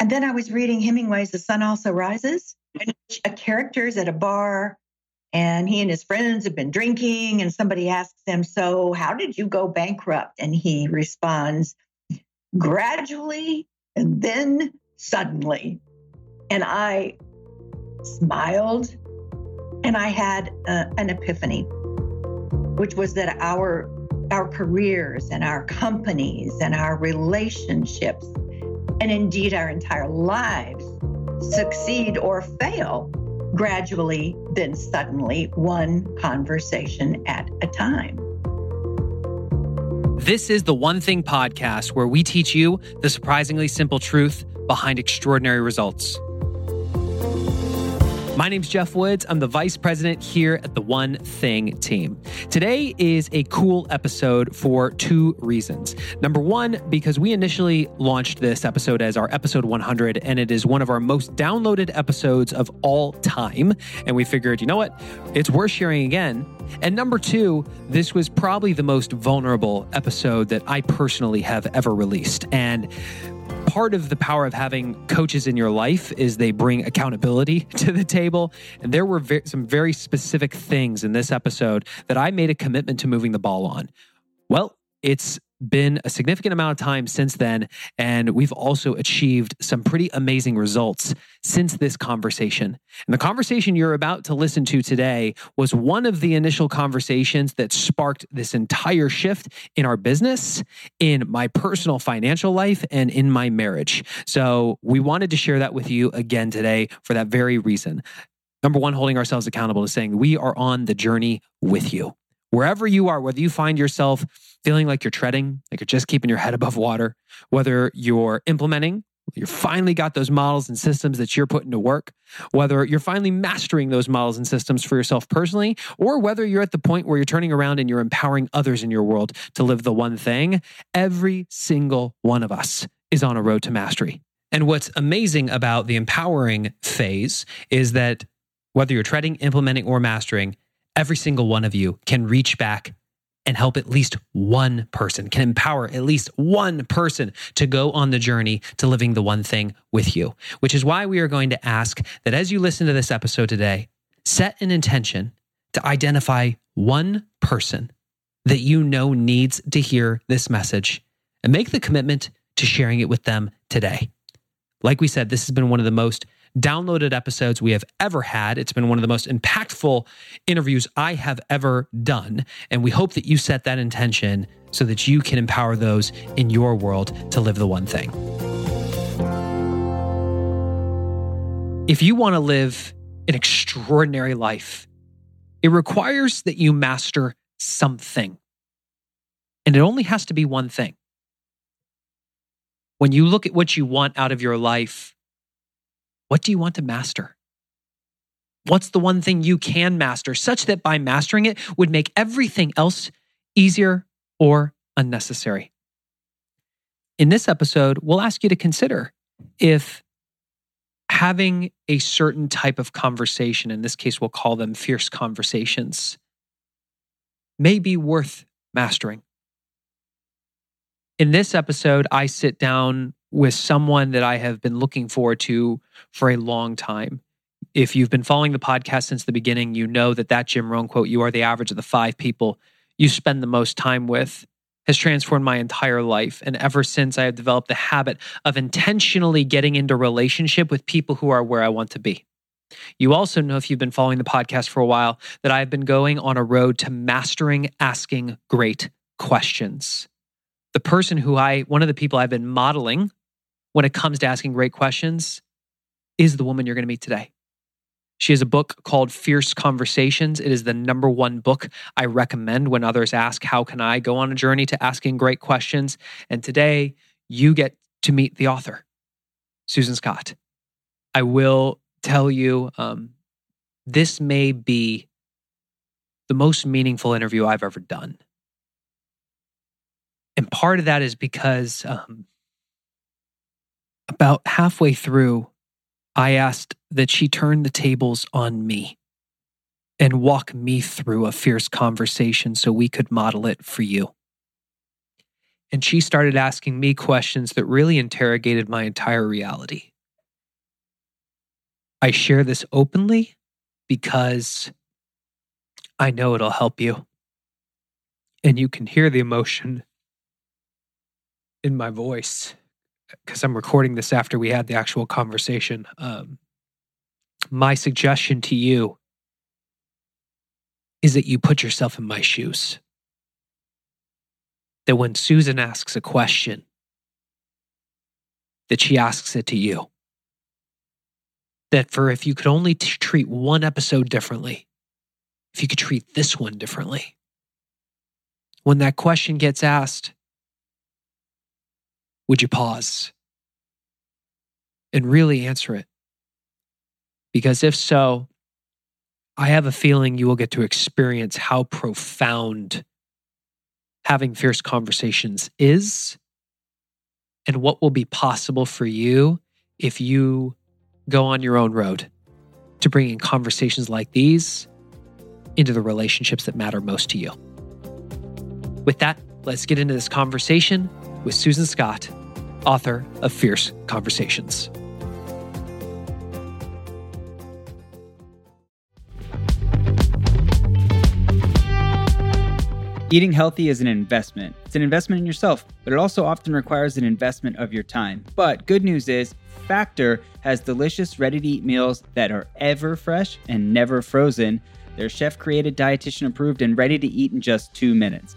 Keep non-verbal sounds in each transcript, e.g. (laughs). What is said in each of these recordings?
And then I was reading Hemingway's The Sun Also Rises, and a character is at a bar and he and his friends have been drinking and somebody asks him so how did you go bankrupt? And he responds gradually and then suddenly. And i smiled and i had uh, an epiphany which was that our our careers and our companies and our relationships and indeed our entire lives succeed or fail gradually, then suddenly, one conversation at a time. This is the One Thing podcast where we teach you the surprisingly simple truth behind extraordinary results. My name's Geoff Woods. I'm the vice president here at the One Thing team. Today is a cool episode for two reasons. Number one, because we initially launched this episode as our episode 100, and it is one of our most downloaded episodes of all time. And we figured, you know what? It's worth sharing again. And number two, this was probably the most vulnerable episode that I personally have ever released. And part of the power of having coaches in your life is they bring accountability (laughs) to the table. And there were some very specific things in this episode that I made a commitment to moving the ball on. Well, it's been a significant amount of time since then, and we've also achieved some pretty amazing results since this conversation. And the conversation you're about to listen to today was one of the initial conversations that sparked this entire shift in our business, in my personal financial life, and in my marriage. So we wanted to share that with you again today for that very reason. Number one, holding ourselves accountable to saying we are on the journey with you. Wherever you are, whether you find yourself feeling like you're treading, like you're just keeping your head above water, whether you're implementing, you finally got those models and systems that you're putting to work, whether you're finally mastering those models and systems for yourself personally, or whether you're at the point where you're turning around and you're empowering others in your world to live the one thing, every single one of us is on a road to mastery. And what's amazing about the empowering phase is that whether you're treading, implementing, or mastering, every single one of you can reach back and help at least one person, can empower at least one person to go on the journey to living the one thing with you. Which is why we are going to ask that as you listen to this episode today, set an intention to identify one person that you know needs to hear this message and make the commitment to sharing it with them today. Like we said, this has been one of the most downloaded episodes we have ever had. It's been one of the most impactful interviews I have ever done. And we hope that you set that intention so that you can empower those in your world to live the one thing. If you want to live an extraordinary life, it requires that you master something. And it only has to be one thing. When you look at what you want out of your life, what do you want to master? What's the one thing you can master such that by mastering it would make everything else easier or unnecessary? In this episode, we'll ask you to consider if having a certain type of conversation, in this case, we'll call them fierce conversations, may be worth mastering. In this episode, I sit down with someone that I have been looking forward to for a long time. If you've been following the podcast since the beginning, you know that that Jim Rohn quote, you are the average of the five people you spend the most time with, has transformed my entire life. And ever since I have developed the habit of intentionally getting into relationship with people who are where I want to be. You also know, if you've been following the podcast for a while, that I've been going on a road to mastering asking great questions. The person who I, one of the people I've been modeling when it comes to asking great questions is the woman you're going to meet today. She has a book called Fierce Conversations. It is the number one book I recommend when others ask, How can I go on a journey to asking great questions? And today you get to meet the author, Susan Scott. I will tell you, um, this may be the most meaningful interview I've ever done. And part of that is because um, about halfway through, I asked that she turn the tables on me and walk me through a fierce conversation so we could model it for you. And she started asking me questions that really interrogated my entire reality. I share this openly because I know it'll help you. And you can hear the emotion in my voice because I'm recording this after we had the actual conversation. Um, my suggestion to you is that you put yourself in my shoes. That when Susan asks a question, that she asks it to you. That for if you could only t- treat one episode differently, if you could treat this one differently, when that question gets asked, would you pause and really answer it? Because if so, I have a feeling you will get to experience how profound having fierce conversations is and what will be possible for you if you go on your own road to bringing conversations like these into the relationships that matter most to you. With that, let's get into this conversation with Susan Scott, author of Fierce Conversations. Eating healthy is an investment. It's an investment in yourself, but it also often requires an investment of your time. But good news is, Factor has delicious, ready to eat meals that are ever fresh and never frozen. They're chef created, dietitian approved, and ready to eat in just two minutes.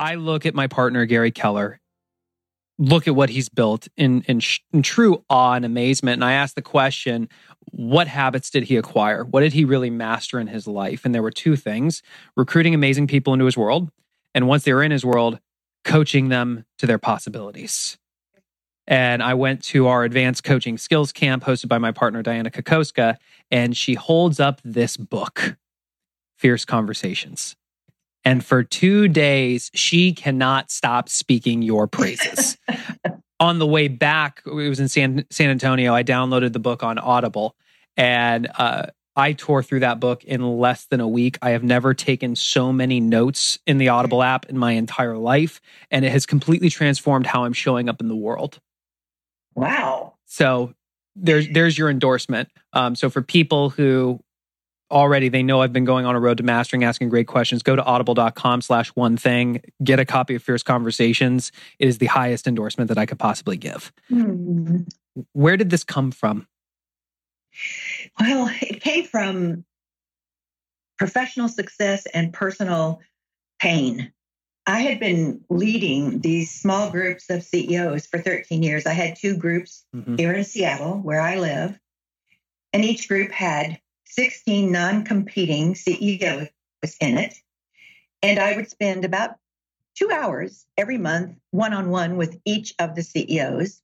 I look at my partner, Gary Keller, look at what he's built in, in, in, true awe and amazement. And I asked the question, what habits did he acquire? What did he really master in his life? And there were two things recruiting amazing people into his world. And once they were in his world, coaching them to their possibilities. And I went to our advanced coaching skills camp hosted by my partner, Dianna Kokoszka, and she holds up this book, Fierce Conversations. And for two days, she cannot stop speaking your praises. (laughs) on the way back, it was in San, San Antonio. I downloaded the book on Audible and uh, I tore through that book in less than a week. I have never taken so many notes in the Audible app in my entire life. And it has completely transformed how I'm showing up in the world. Wow. So there's there's your endorsement. Um, so for people who already they know I've been going on a road to mastering, asking great questions. Go to audible.com slash one thing, get a copy of Fierce Conversations. It is the highest endorsement that I could possibly give. Mm. Where did this come from? Well, it came from professional success and personal pain. I had been leading these small groups of CEOs for 13 years. I had two groups mm-hmm. here in Seattle, where I live, and each group had 16 non competing CEOs in it. And I would spend about two hours every month, one on one with each of the CEOs,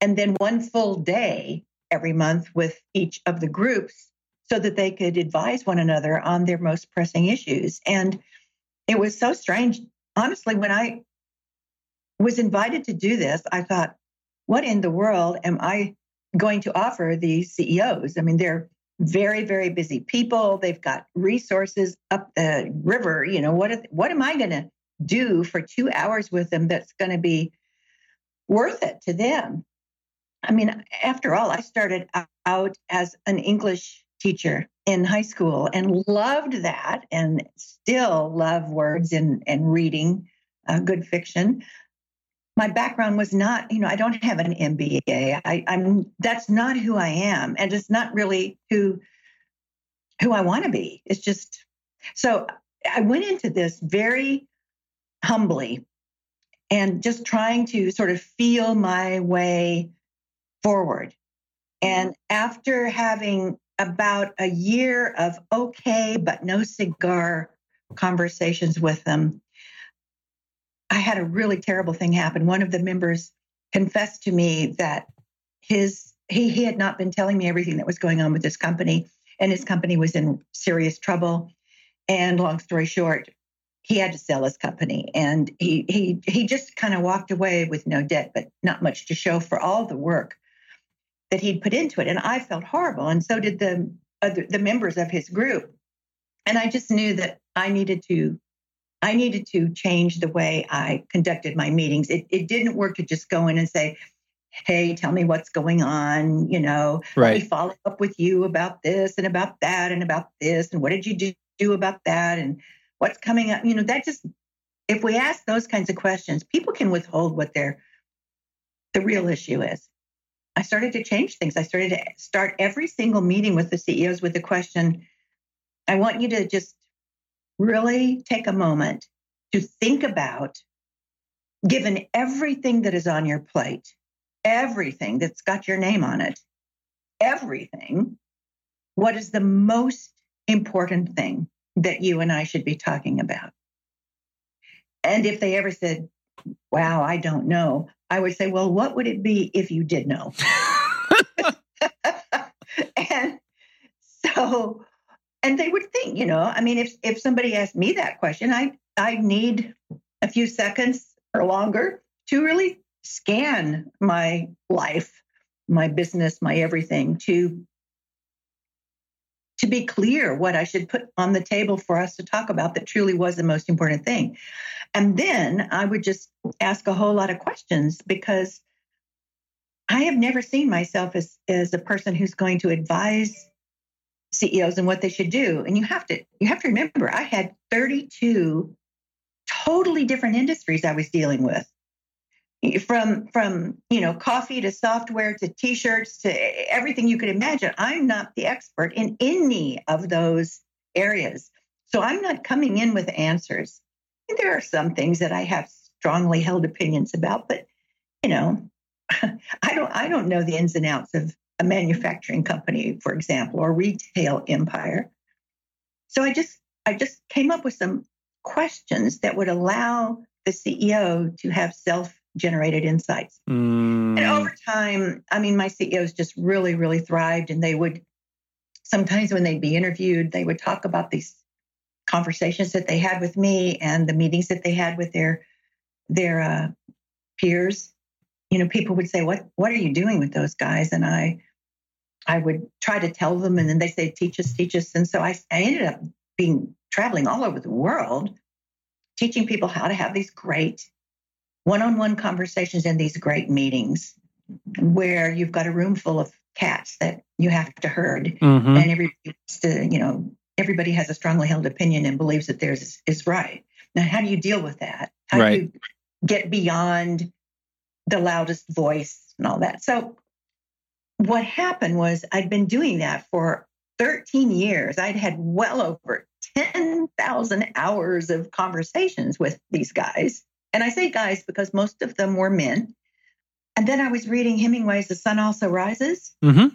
and then one full day every month with each of the groups so that they could advise one another on their most pressing issues. And it was so strange. Honestly, when I was invited to do this, I thought, what in the world am I going to offer these CEOs? I mean, they're very very busy people. They've got resources up the river. You know what what am i going to do for 2 hours with them that's going to be worth it to them? I mean after all i started out as an english teacher in high school and loved that and still love words and and reading uh, good fiction my background was not, you know, I don't have an MBA. I, I'm that's not who I am, and it's not really who who I want to be. It's just so I went into this very humbly and just trying to sort of feel my way forward. And after having about a year of okay, but no cigar conversations with them, I had a really terrible thing happen. One of the members confessed to me that his he, he had not been telling me everything that was going on with his company, and his company was in serious trouble. And long story short, he had to sell his company, and he he he just kind of walked away with no debt, but not much to show for all the work that he'd put into it. And I felt horrible, and so did the other, the members of his group. And I just knew that I needed to I needed to change the way I conducted my meetings. It, it didn't work to just go in and say, hey, tell me what's going on, you know, right. follow up with you about this and about that and about this and what did you do, do about that and what's coming up. You know, that just if we ask those kinds of questions, people can withhold what their the real issue is. I started to change things. I started to start every single meeting with the CEOs with the question, I want you to just really take a moment to think about given everything that is on your plate everything that's got your name on it, everything, what is the most important thing that you and I should be talking about? And if they ever said, wow, I don't know, I would say, well, what would it be if you did know? (laughs) (laughs) and so, and they would think, you know, I mean, if if somebody asked me that question, I I need a few seconds or longer to really scan my life, my business, my everything to to be clear what I should put on the table for us to talk about that truly was the most important thing. And then I would just ask a whole lot of questions because I have never seen myself as, as a person who's going to advise CEOs and what they should do. And you have to you have to remember I had 32 totally different industries I was dealing with. From from you know coffee to software to t-shirts to everything you could imagine. I'm not the expert in any of those areas. So i'm not coming in with answers. There are some things that i have strongly held opinions about but you know (laughs) i don't i don't know the ins and outs of a manufacturing company for example or retail empire so i just i just came up with some questions that would allow the ceo to have self generated insights. Mm. And over time, I mean, my CEOs just really, really thrived. And they would sometimes when they'd be interviewed, they would talk about these conversations that they had with me and the meetings that they had with their their uh, peers. You know, people would say, "What what are you doing with those guys?" And I I would try to tell them, and then they say, "Teach us, teach us." And so I, I ended up being traveling all over the world, teaching people how to have these great one on one conversations and these great meetings where you've got a room full of cats that you have to herd mm-hmm. and everybody to, you know, everybody has a strongly held opinion and believes that theirs is, is right. Now, how do you deal with that? How right. do you get beyond the loudest voice and all that? So, what happened was I'd been doing that for 13 years. I'd had well over 10,000 hours of conversations with these guys. And I say guys because most of them were men. And then I was reading Hemingway's The Sun Also Rises, mm-hmm.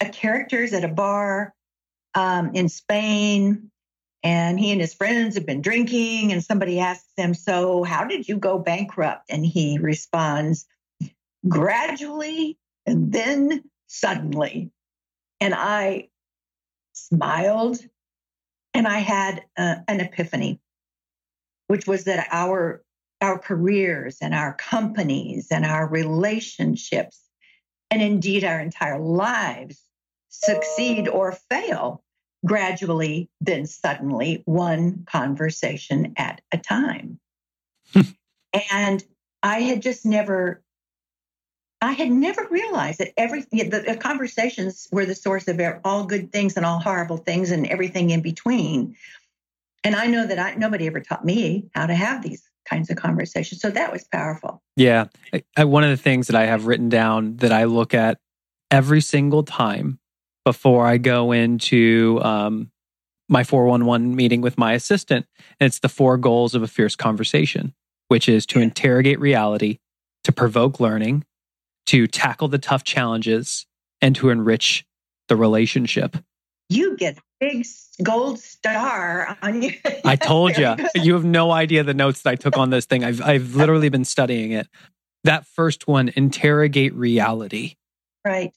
a character's at a bar um, in Spain, and he and his friends have been drinking, and somebody asks him, So, how did you go bankrupt? And he responds, Gradually and then suddenly. And I smiled and I had uh, an epiphany, which was that our our careers and our companies and our relationships, and indeed our entire lives succeed or fail gradually, then suddenly, one conversation at a time. Hmm. and I had just never, I had never realized that every the, the conversations were the source of all good things and all horrible things and everything in between. And I know that I, nobody ever taught me how to have these kinds of conversations. So that was powerful. Yeah. I, one of the things that I have written down that I look at every single time before I go into um, my 411 meeting with my assistant. And it's the four goals of a fierce conversation, which is to interrogate reality, to provoke learning, to tackle the tough challenges, and to enrich the relationship. You get a big gold star on you. (laughs) I told you. You have no idea the notes that I took on this thing. I've I've literally been studying it. That first one, interrogate reality. Right.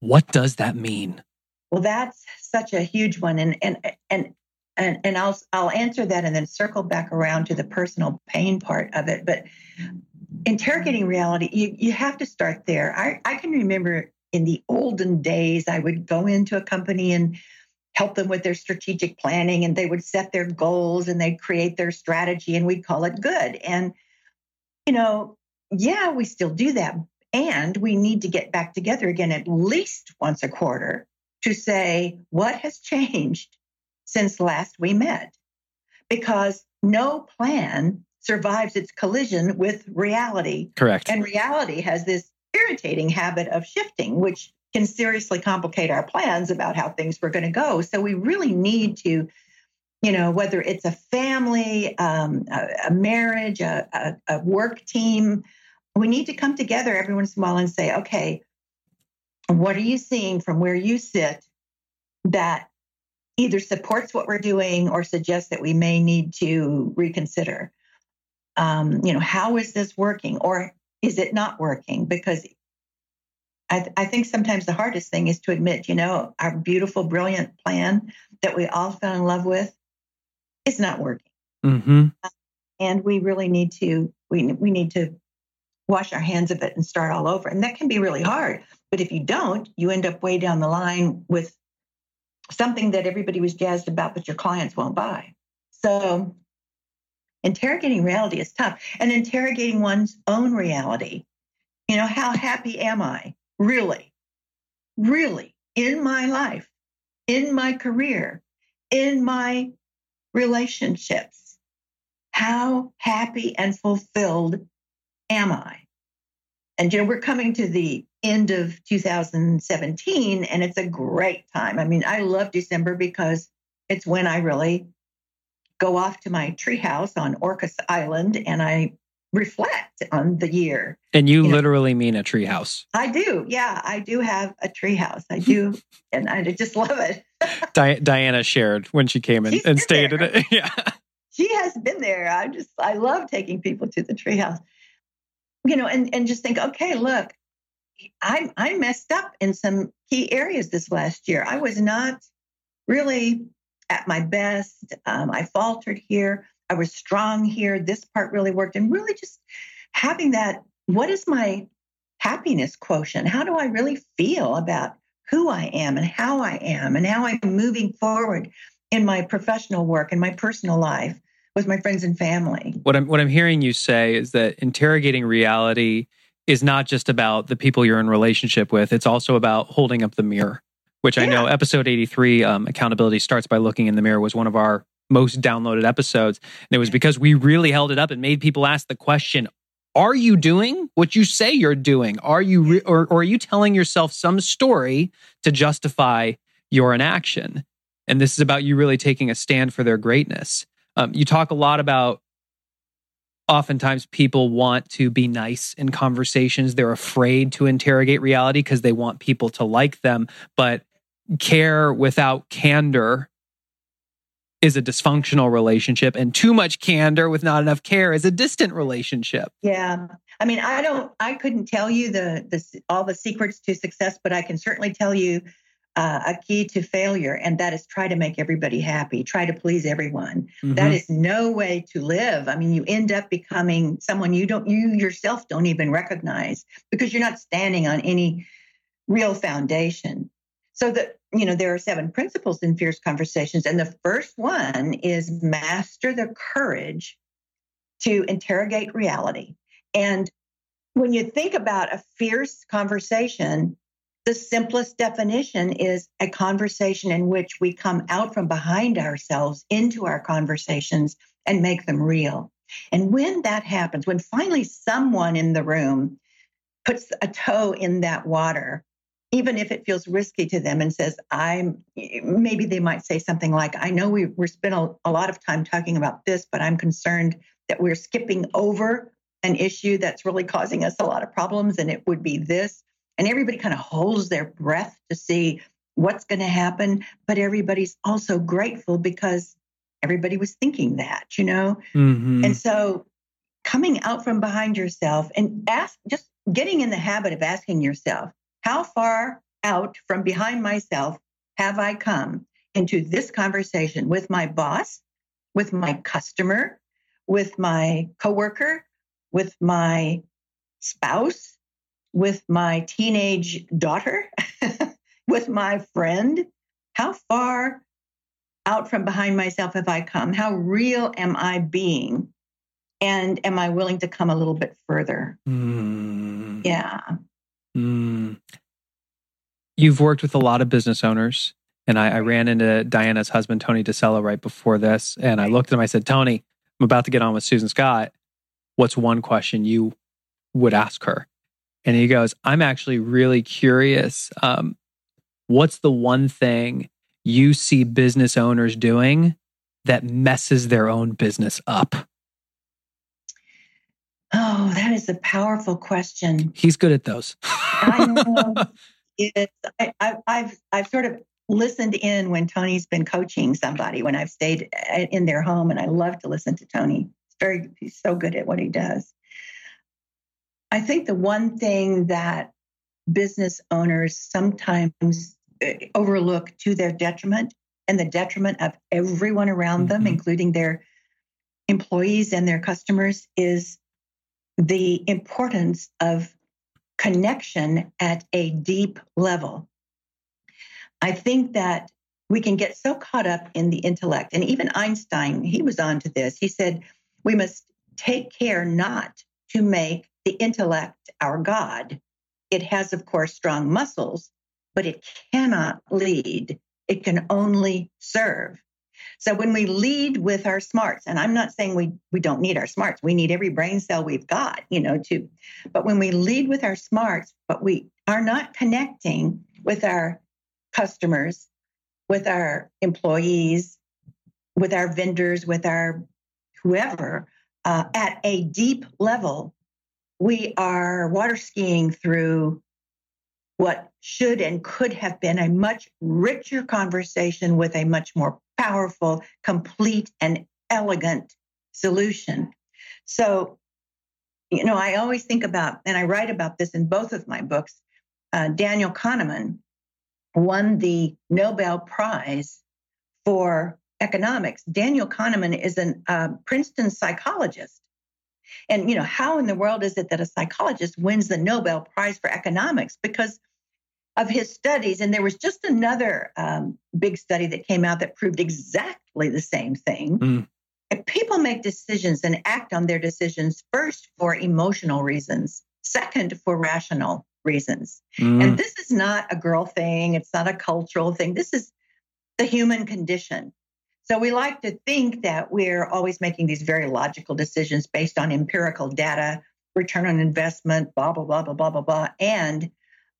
What does that mean? Well, that's such a huge one, and and and and and I'll I'll answer that and then circle back around to the personal pain part of it. But interrogating reality, you you have to start there. I I can remember in the olden days, I would go into a company and help them with their strategic planning, and they would set their goals and they'd create their strategy, and we'd call it good. And you know, yeah, we still do that, and we need to get back together again at least once a quarter to say what has changed since last we met. Because no plan survives its collision with reality. Correct. And reality has this irritating habit of shifting, which can seriously complicate our plans about how things were going to go. So we really need to, you know, whether it's a family, um, a, a, marriage, a, a, a work team, we need to come together every once in a while and say, okay, what are you seeing from where you sit that either supports what we're doing or suggests that we may need to reconsider? Um, you know, how is this working or is it not working? Because I, th- I, think sometimes the hardest thing is to admit, you know, our beautiful, brilliant plan that we all fell in love with is not working. Mm-hmm. and we really need to we we need to wash our hands of it and start all over. And that can be really hard. But if you don't, you end up way down the line with something that everybody was jazzed about, but your clients won't buy. So interrogating reality is tough and interrogating one's own reality. You know, how happy am I really, really in my life, in my career, in my relationships? How happy and fulfilled am I? And you know, we're coming to the end of 2017, and it's a great time. I mean, I love December because it's when I really go off to my treehouse on Orcas Island and I reflect on the year. And you, you literally know, mean a treehouse. I do. Yeah, I do have a treehouse. I do. (laughs) and I just love it. (laughs) Di- Dianna shared when she came in and stayed in it. (laughs) yeah. She has been there. I just, I love taking people to the treehouse you know, and, and just think, okay, look, I, I messed up in some key areas this last year. I was not really at my best. Um, I faltered here. I was strong here. This part really worked. And really just having that what is my happiness quotient? How do I really feel about who I am and how I am and how I'm moving forward in my professional work and my personal life? With my friends and family. What I'm what I'm hearing you say is that interrogating reality is not just about the people you're in relationship with. It's also about holding up the mirror, which yeah. I know episode 83, um, accountability starts by looking in the mirror, was one of our most downloaded episodes. And it was because we really held it up and made people ask the question, are you doing what you say you're doing? Are you, re- or, or are you telling yourself some story to justify your inaction? And this is about you really taking a stand for their greatness. Um, you talk a lot about oftentimes people want to be nice in conversations. They're afraid to interrogate reality because they want people to like them. But care without candor is a dysfunctional relationship, and too much candor with not enough care is a distant relationship. Yeah. I mean, I don't, I couldn't tell you the, the all the secrets to success, but I can certainly tell you uh, a key to failure, and that is try to make everybody happy, try to please everyone. Mm-hmm. That is no way to live. I mean, you end up becoming someone you don't, you yourself don't even recognize because you're not standing on any real foundation. So that you know there are seven principles in fierce conversations, and the first one is master the courage to interrogate reality. And when you think about a fierce conversation, the simplest definition is a conversation in which we come out from behind ourselves into our conversations and make them real. And when that happens, when finally someone in the room puts a toe in that water even if it feels risky to them and says, I'm maybe they might say something like, I know we, we're spent a, a lot of time talking about this, but I'm concerned that we're skipping over an issue that's really causing us a lot of problems, and it would be this. And everybody kind of holds their breath to see what's going to happen, but everybody's also grateful because everybody was thinking that, you know? Mm-hmm. And so coming out from behind yourself and ask, just getting in the habit of asking yourself, how far out from behind myself have I come into this conversation with my boss, with my customer, with my coworker, with my spouse, with my teenage daughter, (laughs) with my friend? How far out from behind myself have I come? How real am I being? And am I willing to come a little bit further? Mm. Yeah. Mm. You've worked with a lot of business owners. And I, I, ran into Dianna's husband, Tony DiCello, right before this. And I looked at him, I said, Tony, I'm about to get on with Susan Scott. What's one question you would ask her? And he goes, I'm actually really curious. Um, what's the one thing you see business owners doing that messes their own business up? Oh, that is a powerful question. He's good at those. I know. (laughs) It's, I, have I've sort of listened in when Tony's been coaching somebody when I've stayed uh, in their home, and I love to listen to Tony. He's very he's so good at what he does. I think the one thing that business owners sometimes uh, overlook to their detriment and the detriment of everyone around mm-hmm. them, including their employees and their customers, is the importance of connection at a deep level. I think that we can get so caught up in the intellect. And even Einstein, he was on to this. He said, we must take care not to make the intellect our God. It has, of course, strong muscles, but it cannot lead. It can only serve. So when we lead with our smarts, and I'm not saying we, we don't need our smarts, we need every brain cell we've got, you know, to, but when we lead with our smarts, but we are not connecting with our customers, with our employees, with our vendors, with our whoever, uh, at a deep level, we are water skiing through what should and could have been a much richer conversation with a much more powerful, complete, and elegant solution. So, you know, I always think about, and I write about this in both of my books. Uh, Daniel Kahneman won the Nobel Prize for economics. Daniel Kahneman is a uh, Princeton psychologist. And, you know, how in the world is it that a psychologist wins the Nobel Prize for economics? Because of his studies. And there was just another um, big study that came out that proved exactly the same thing. Mm. If people make decisions and act on their decisions first for emotional reasons, second for rational reasons. Mm. And this is not a girl thing, it's not a cultural thing. This is the human condition. So we like to think that we're always making these very logical decisions based on empirical data, return on investment, blah, blah, blah, blah, blah, blah, blah. And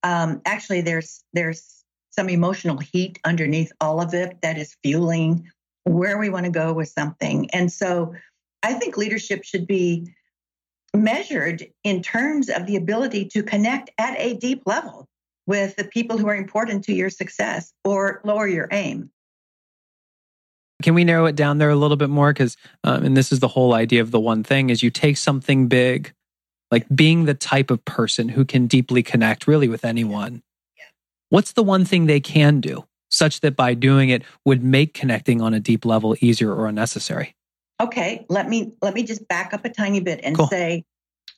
um, actually there's there's some emotional heat underneath all of it that is fueling where we want to go with something. And so I think leadership should be measured in terms of the ability to connect at a deep level with the people who are important to your success or lower your aim. Can we narrow it down there a little bit more? Because, um, and this is the whole idea of the one thing: is you take something big, like being the type of person who can deeply connect really with anyone. What's the one thing they can do such that by doing it would make connecting on a deep level easier or unnecessary? Okay, let me let me just back up a tiny bit and cool. say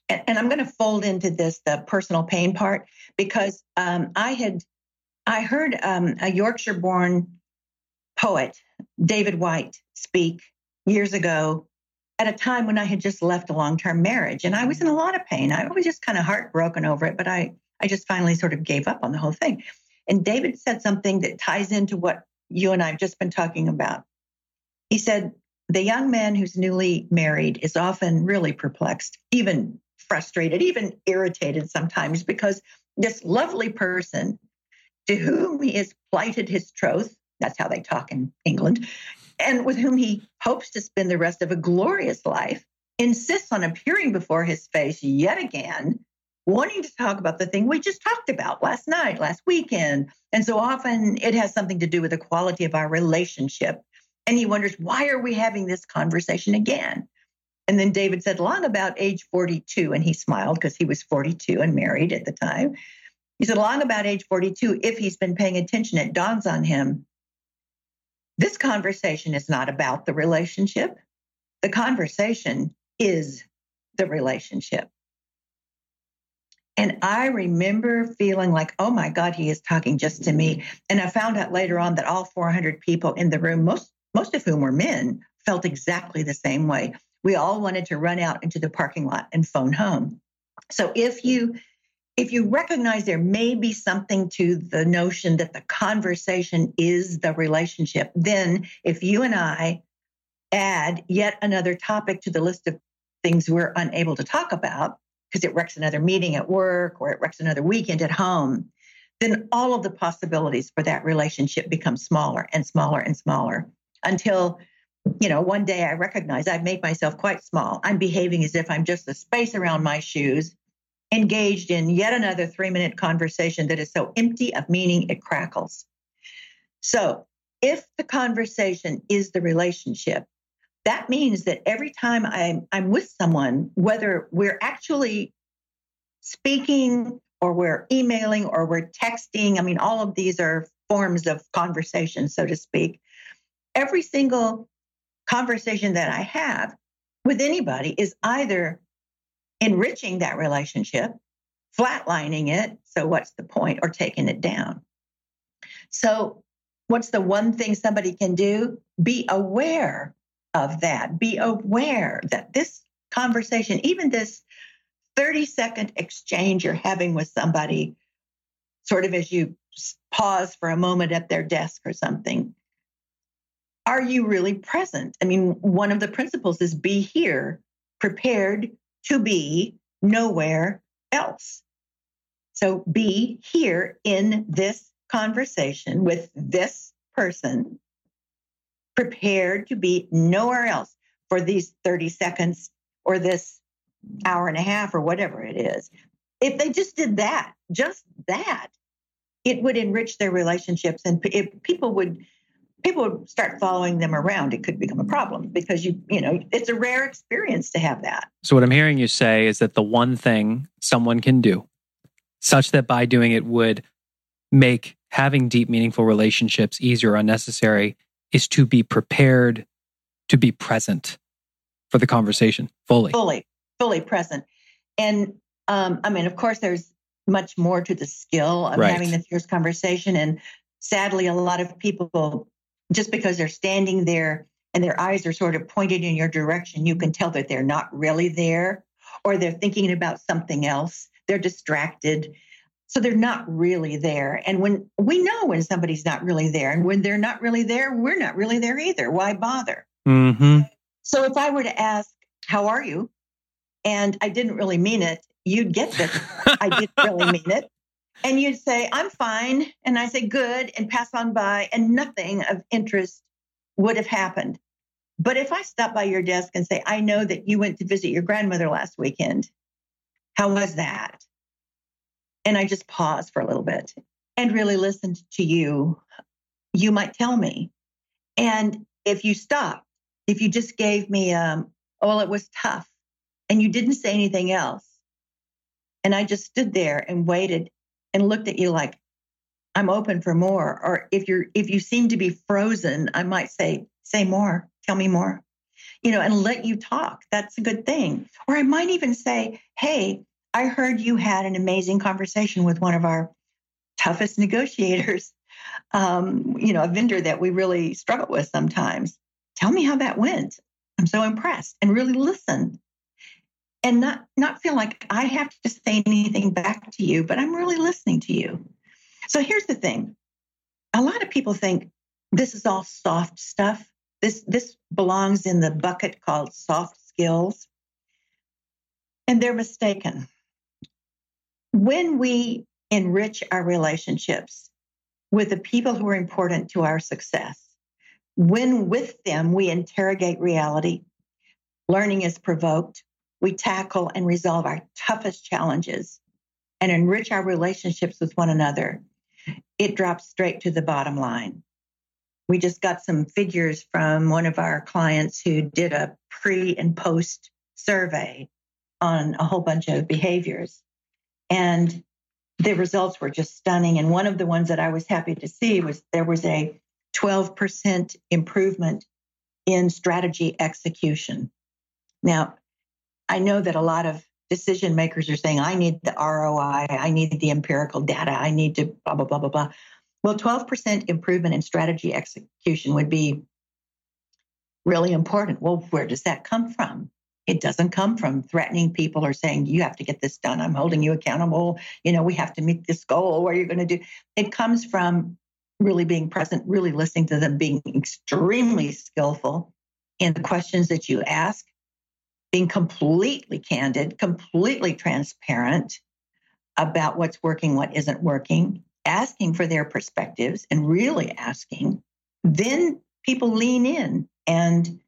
and, and I'm going to fold into this the personal pain part because um, I had I heard um, a Yorkshire-born poet, David Whyte speak years ago at a time when I had just left a long term marriage and I was in a lot of pain. I was just kind of heartbroken over it, but I, I just finally sort of gave up on the whole thing. And David said something that ties into what you and I have just been talking about. He said, The young man who's newly married is often really perplexed, even frustrated, even irritated sometimes because this lovely person to whom he has plighted his troth. That's how they talk in England. And with whom he hopes to spend the rest of a glorious life, insists on appearing before his face yet again, wanting to talk about the thing we just talked about last night, last weekend. And so often it has something to do with the quality of our relationship. And he wonders, why are we having this conversation again? And then David said, long about age 42. And he smiled because he was 42 and married at the time. He said, long about age 42, if he's been paying attention, it dawns on him this conversation is not about the relationship. The conversation is the relationship. And I remember feeling like, oh my God, he is talking just to me. And I found out later on that all 400 people in the room, most, most of whom were men, felt exactly the same way. We all wanted to run out into the parking lot and phone home. So if you if you recognize there may be something to the notion that the conversation is the relationship, then if you and I add yet another topic to the list of things we're unable to talk about because it wrecks another meeting at work or it wrecks another weekend at home, then all of the possibilities for that relationship become smaller and smaller and smaller until you know, one day I recognize I've made myself quite small. I'm behaving as if I'm just the space around my shoes engaged in yet another three minute conversation that is so empty of meaning it crackles. So, if the conversation is the relationship, that means that every time I'm, I'm with someone, whether we're actually speaking or we're emailing or we're texting, I mean, all of these are forms of conversation, so to speak. Every single conversation that I have with anybody is either enriching that relationship, flatlining it. So, what's the point? Or taking it down. So, what's the one thing somebody can do? Be aware of that. Be aware that this conversation, even this 30 second exchange you're having with somebody, sort of as you pause for a moment at their desk or something, are you really present? I mean, one of the principles is be here, prepared to be nowhere else. So be here in this conversation with this person, prepared to be nowhere else for these 30 seconds or this hour and a half or whatever it is. If they just did that, just that, it would enrich their relationships and people would people would start following them around, it could become a problem because you, you know, it's a rare experience to have that. So, what I'm hearing you say is that the one thing someone can do, such that by doing it would make having deep, meaningful relationships easier or unnecessary, is to be prepared to be present for the conversation fully. Fully, fully present. And um, I mean, of course, there's much more to the skill of right. having the fierce conversation. And sadly, a lot of people just because they're standing there and their eyes are sort of pointed in your direction, you can tell that they're not really there or they're thinking about something else. They're distracted. So they're not really there. And when we know when somebody's not really there, and when they're not really there, we're not really there either. Why bother? Mm-hmm. So if I were to ask, How are you? and I didn't really mean it, you'd get that I didn't really mean it and you'd say, I'm fine. And I say, good, and pass on by, and nothing of interest would have happened. But if I stop by your desk and say, I know that you went to visit your grandmother last weekend, how was that? And I just pause for a little bit and really listened to you, you might tell me. And if you stopped, if you just gave me, um, oh, well, it was tough, and you didn't say anything else, and I just stood there and waited and looked at you like, I'm open for more. Or if you're if you seem to be frozen, I might say, say more, tell me more. You know, and let you talk. That's a good thing. Or I might even say, hey, I heard you had an amazing conversation with one of our toughest negotiators, (laughs) um, you know, a vendor that we really struggle with sometimes. Tell me how that went. I'm so impressed and really listen and not not feel like I have to say anything back to you, but I'm really listening to you. So here's the thing. A lot of people think this is all soft stuff. This this belongs in the bucket called soft skills. And they're mistaken. When we enrich our relationships, with the people who are important to our success. When with them, we interrogate reality, learning is provoked, we tackle and resolve our toughest challenges and enrich our relationships with one another. It drops straight to the bottom line. We just got some figures from one of our clients who did a pre and post survey on a whole bunch of behaviors. And the results were just stunning. And one of the ones that I was happy to see was there was a 12% improvement in strategy execution. Now, I know that a lot of decision makers are saying, I need the ROI, I need the empirical data, I need to blah, blah, blah, blah, blah. Well, 12% improvement in strategy execution would be really important. Well, where does that come from? It doesn't come from threatening people or saying, you have to get this done. I'm holding you accountable. You know, we have to meet this goal. What are you going to do? It comes from really being present, really listening to them, being extremely skillful in the questions that you ask, being completely candid, completely transparent about what's working, what isn't working, asking for their perspectives and really asking, then people lean in and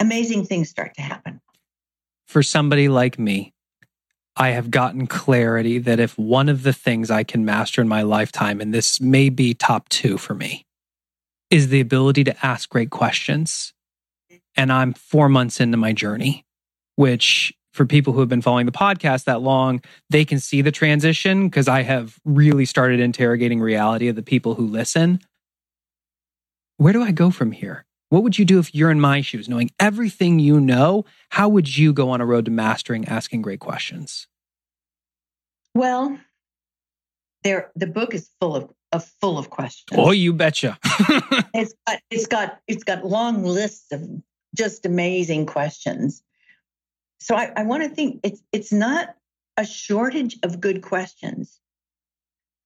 amazing things start to happen for somebody like me, I have gotten clarity that if one of the things I can master in my lifetime, and this may be top two for me, is the ability to ask great questions. And I'm four months into my journey, which for people who have been following the podcast that long, they can see the transition because I have really started interrogating reality of the people who listen. Where do I go from here? What would you do if you're in my shoes, knowing everything you know? How would you go on a road to mastering asking great questions? Well, there the book is full of, of full of questions. Oh, you betcha. (laughs) it's got it's got it's got long lists of just amazing questions. So I, I want to think it's it's not a shortage of good questions.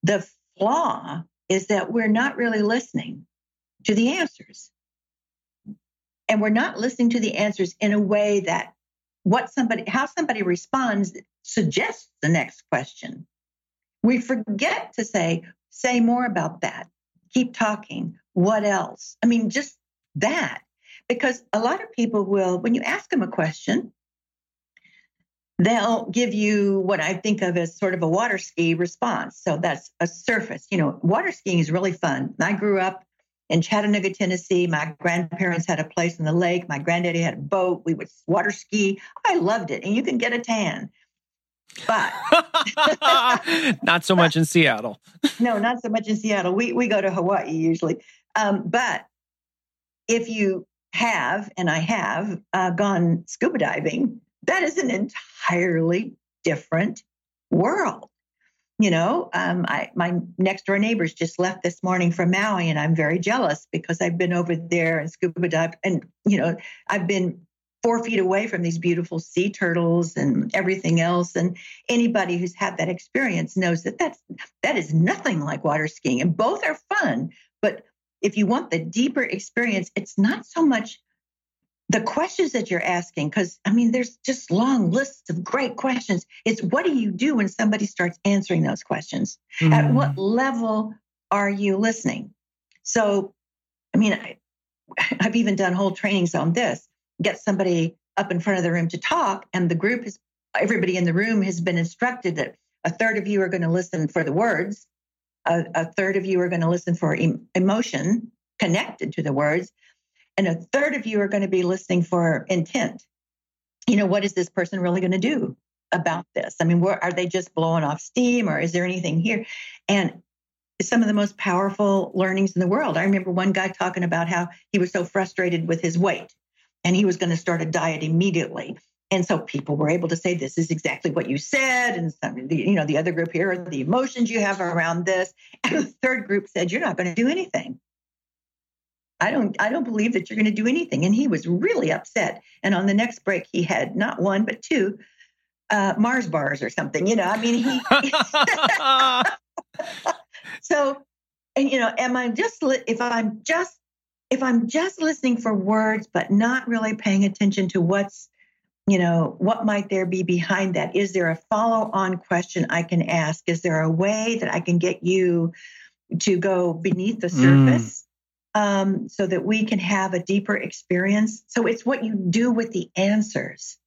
The flaw is that we're not really listening to the answers. And we're not listening to the answers in a way that what somebody, how somebody responds suggests the next question. We forget to say, say more about that. Keep talking. What else? I mean, just that. Because a lot of people will, when you ask them a question, they'll give you what I think of as sort of a water ski response. So that's a surface. You know, water skiing is really fun. I grew up in Chattanooga, Tennessee. My grandparents had a place in the lake. My granddaddy had a boat. We would water ski. I loved it. And you can get a tan. But (laughs) not so much in Seattle. (laughs) no, not so much in Seattle. We we go to Hawaii usually. Um, but if you have, and I have, uh, gone scuba diving, that is an entirely different world you know, um, I, my next door neighbors just left this morning from Maui, and I'm very jealous because I've been over there and scuba dive, and you know, I've been four feet away from these beautiful sea turtles and everything else. And anybody who's had that experience knows that that's that is nothing like water skiing, and both are fun. But if you want the deeper experience, it's not so much the questions that you're asking, because I mean, there's just long lists of great questions. It's what do you do when somebody starts answering those questions? Mm. At what level are you listening? So, I mean, I, (laughs) I've even done whole trainings on this. Get somebody up in front of the room to talk, and the group is everybody in the room has been instructed that a third of you are going to listen for the words, a, a third of you are going to listen for em- emotion connected to the words, and a third of you are going to be listening for intent. You know, what is this person really going to do about this? I mean, where, are they just blowing off steam or is there anything here? And some of the most powerful learnings in the world. I remember one guy talking about how he was so frustrated with his weight and he was going to start a diet immediately. And so people were able to say, "This is exactly what you said," and some, the, you know, the other group here are the emotions you have around this, and the third group said, "You're not going to do anything." I don't I don't believe that you're going to do anything. And he was really upset. And on the next break, he had not one but two uh, Mars bars or something. You know, I mean, he. (laughs) so, and you know, am I just li- if I'm just if I'm just listening for words but not really paying attention to what's you know what might there be behind that is there a follow on question i can ask is there a way that i can get you to go beneath the Mm. surface um, so that we can have a deeper experience. So it's what you do with the answers.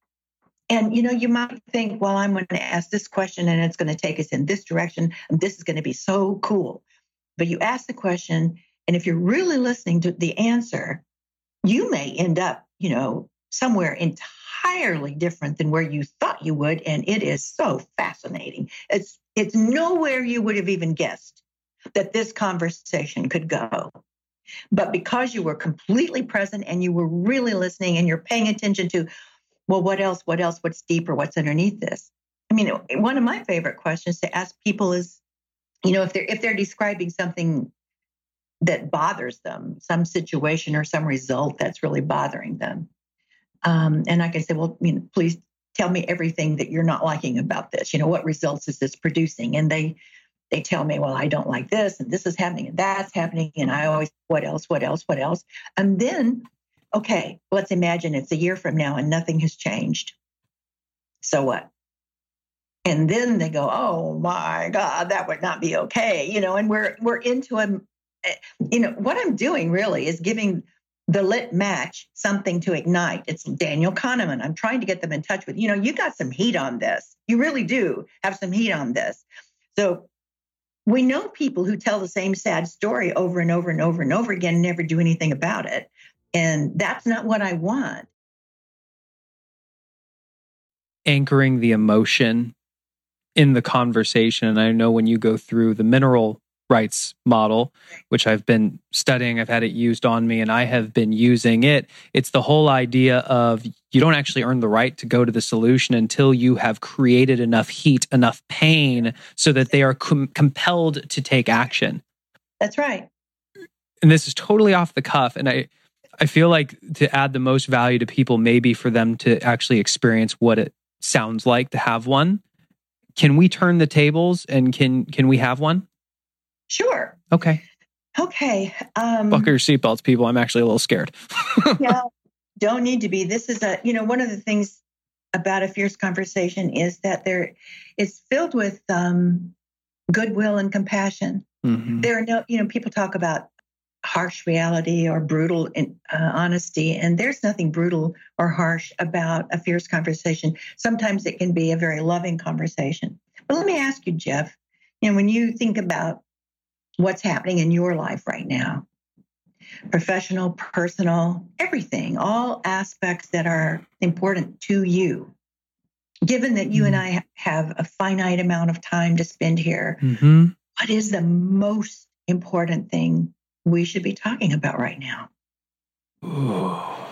And you know, you might think, well, I'm going to ask this question and it's going to take us in this direction, and this is going to be so cool. But you ask the question, and if you're really listening to the answer, you may end up, you know, somewhere entirely different than where you thought you would. And it is so fascinating. It's it's nowhere you would have even guessed that this conversation could go. But because you were completely present and you were really listening and you're paying attention to, well, what else? What else? What's deeper? What's underneath this? I mean, one of my favorite questions to ask people is, you know, if they're if they're describing something that bothers them, some situation or some result that's really bothering them, um, and I can say, well, I mean, please tell me everything that you're not liking about this. You know, what results is this producing? And they they tell me, well, I don't like this, and this is happening, and that's happening, and I always, what else, what else, what else? And then, okay, let's imagine it's a year from now and nothing has changed. So what? And then they go, oh my God, that would not be okay, you know. And we're we're into a, eh, you know, what I'm doing really is giving the lit match something to ignite. It's Daniel Kahneman. I'm trying to get them in touch with, you know, you got some heat on this. You really do have some heat on this. So we know people who tell the same sad story over and over and over and over again, and never do anything about it. And that's not what I want. Anchoring the emotion in the conversation. And I know when you go through the mineral rights model, which I've been studying, I've had it used on me and I have been using it. It's the whole idea of you don't actually earn the right to go to the solution until you have created enough heat, enough pain so that they are com- compelled to take action. That's right. And this is totally off the cuff. And I, I feel like to add the most value to people, maybe for them to actually experience what it sounds like to have one. Can we turn the tables and can can we have one? Sure. Okay. Okay. Um, Buckle your seatbelts, people. I'm actually a little scared. (laughs) yeah, don't need to be. This is a, you know, one of the things about a fierce conversation is that there is filled with um, goodwill and compassion. Mhm. There are no, you know, people talk about harsh reality or brutal in, uh, honesty, and there's nothing brutal or harsh about a fierce conversation. Sometimes it can be a very loving conversation. But let me ask you, Geoff, you know, when you think about what's happening in your life right now, professional, personal, everything, all aspects that are important to you. Given that you and I have a finite amount of time to spend here, Mhm. what is the most important thing we should be talking about right now? (sighs)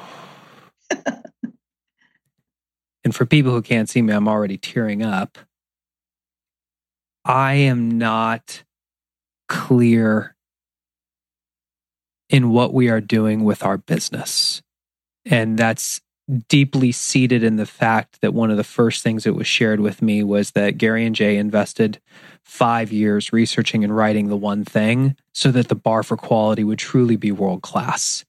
and for people who can't see me, I'm already tearing up. I am not clear in what we are doing with our business. And that's deeply seated in the fact that one of the first things that was shared with me was that Gary and Jay invested five years researching and writing the one thing so that the bar for quality would truly be world class.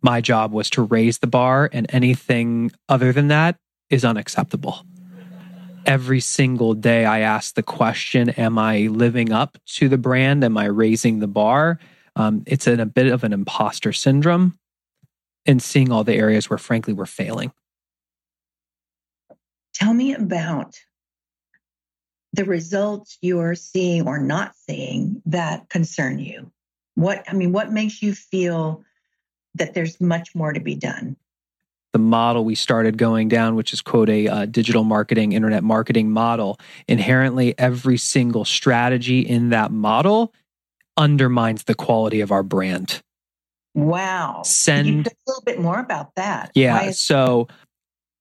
My job was to raise the bar, and anything other than that is unacceptable. Every single day, I ask the question Am I living up to the brand? Am I raising the bar? Um, it's in a bit of an imposter syndrome and seeing all the areas where, frankly, we're failing. Tell me about the results you're seeing or not seeing that concern you. What, I mean, what makes you feel that there's much more to be done? The model we started going down, which is quote a uh, digital marketing, internet marketing model, inherently every single strategy in that model undermines the quality of our brand. Wow. Send- you a little bit more about that. Yeah. Is- So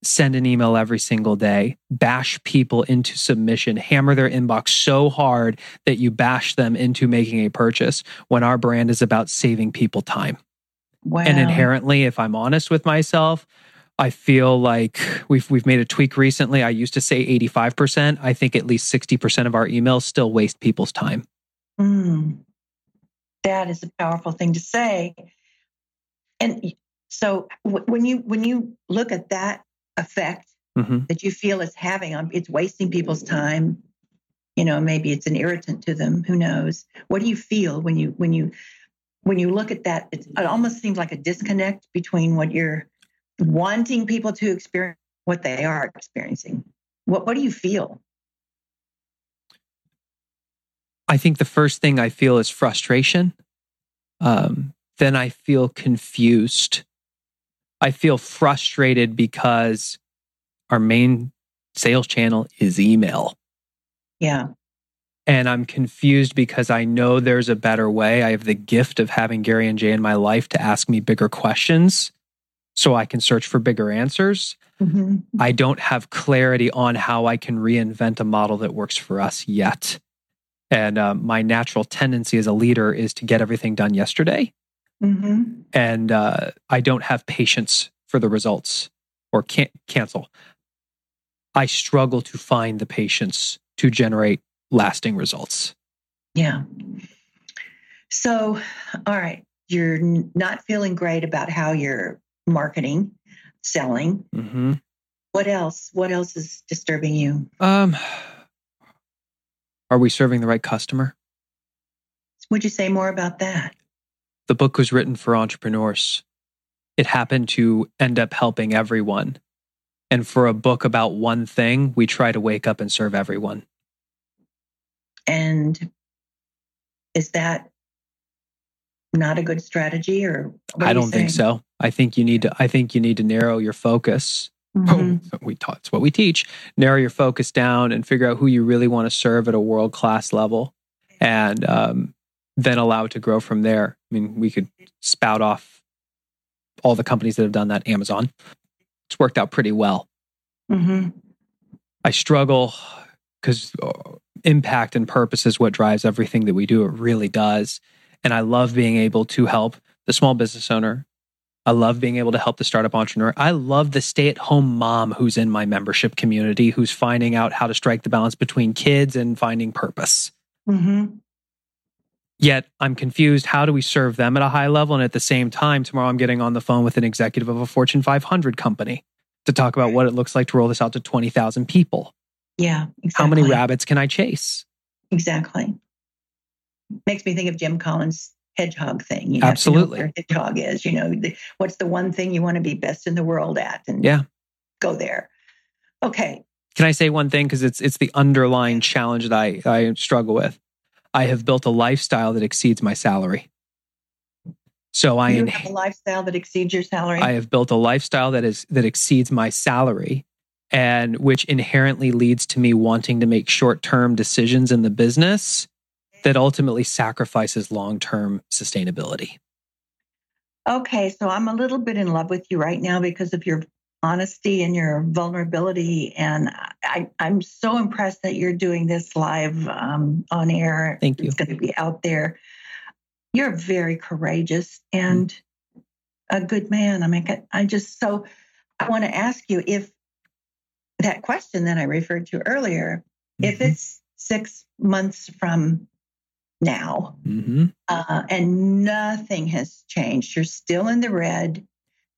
send an email every single day, bash people into submission, hammer their inbox so hard that you bash them into making a purchase when our brand is about saving people time. wow. And inherently, if I'm honest with myself, I feel like we've we've made a tweak recently. I used to say 85%. I think at least 60% of our emails still waste people's time. Mm. that is a powerful thing to say. And so w- when you when you look at that effect Mhm. that you feel it's having on it's wasting people's time, You know, maybe it's an irritant to them. Who knows? What do you feel when you when you when you look at that? it almost seems like a disconnect between what you're wanting people to experience, what they are experiencing. What what do you feel? I think the first thing I feel is frustration. Um, then I feel confused. I feel frustrated because our main sales channel is email. Yeah. And I'm confused because I know there's a better way. I have the gift of having Gary and Jay in my life to ask me bigger questions so I can search for bigger answers. Mm-hmm. I don't have clarity on how I can reinvent a model that works for us yet. And um, my natural tendency as a leader is to get everything done yesterday. Mm-hmm. And uh, I don't have patience for the results or can't cancel. I struggle to find the patience to generate lasting results. Yeah. So, all right, you're n- not feeling great about how you're marketing, selling. Mm-hmm. What else? What else is disturbing you? Um, are we serving the right customer? Would you say more about that? The book was written for entrepreneurs. It happened to end up helping everyone. And for a book about one thing, we try to wake up and serve everyone. And is that not a good strategy or I don't think so. I think you need to I think you need to narrow your focus. Mhm. Oh, we taught it's what we teach. Narrow your focus down and figure out who you really want to serve at a world class level, and um, then allow it to grow from there. I mean, we could spout off all the companies that have done that. Amazon, it's worked out pretty well. Mhm. I struggle because impact and purpose is what drives everything that we do. It really does. And I love being able to help the small business owner. I love being able to help the startup entrepreneur. I love the stay at home mom who's in my membership community who's finding out how to strike the balance between kids and finding purpose. Mhm. Yet I'm confused. How do we serve them at a high level? And at the same time, tomorrow I'm getting on the phone with an executive of a Fortune 500 company to talk about what it looks like to roll this out to 20,000 people. Yeah. Exactly. How many rabbits can I chase? Exactly. Makes me think of Jim Collins' hedgehog thing. You have to know Absolutely. hedgehog is. You know, the, what's the one thing you want to be best in the world at? And Yeah. go there. Okay. Can I say one thing? Because it's it's the underlying challenge that I, I struggle with. I have built a lifestyle that exceeds my salary. So I you have a lifestyle that exceeds your salary. I have built a lifestyle that is that exceeds my salary and which inherently leads to me wanting to make short-term decisions in the business that ultimately sacrifices long-term sustainability. Okay, so I'm a little bit in love with you right now because of your honesty and your vulnerability, and I, I'm so impressed that you're doing this live um, on air. Thank you. It's going to be out there. You're very courageous and a good man. I mean, I- just so I want to ask you if that question that I referred to earlier, if Mhm. it's six months from now, Mhm. uh, and nothing has changed. You're still in the red.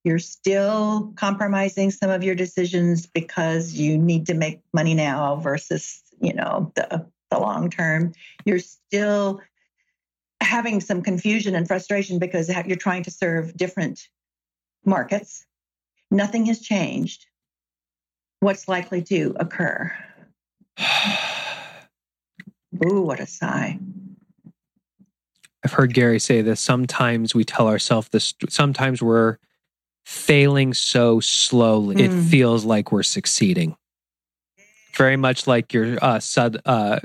You're still compromising some of your decisions because you need to make money now versus, you know, the, the long term. You're still having some confusion and frustration because you're trying to serve different markets. Nothing has changed. What's likely to occur? (sighs) Ooh, what a sigh. I've heard Gary say this. Sometimes we tell ourselves this, sometimes we're failing so slowly, it Mm. feels like we're succeeding. Very much like your uh, sud, uh,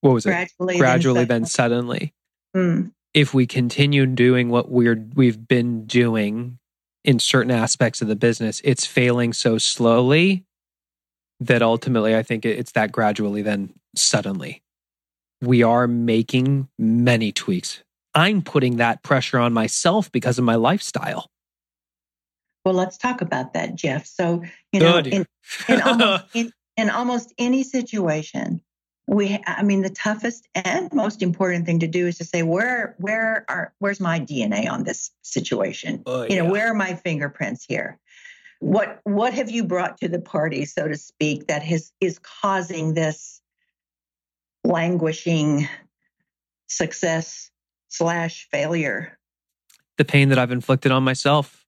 what was it? Gradually, Gradually, then suddenly. suddenly. Mm, If we continue doing what we're we've been doing in certain aspects of the business, it's failing so slowly that ultimately, I think it's that gradually, then suddenly. We are making many tweaks. I'm putting that pressure on myself because of my lifestyle. Well, let's talk about that, Geoff. So, you know, oh, Good. in, in, almost, (laughs) in, in almost any situation, we, I mean, the toughest and most important thing to do is to say, where, where are, where's my DNA on this situation? Oh, you know, yeah. where are my fingerprints here? What, what have you brought to the party, so to speak, that has is causing this languishing success slash failure. The pain that I've inflicted on myself.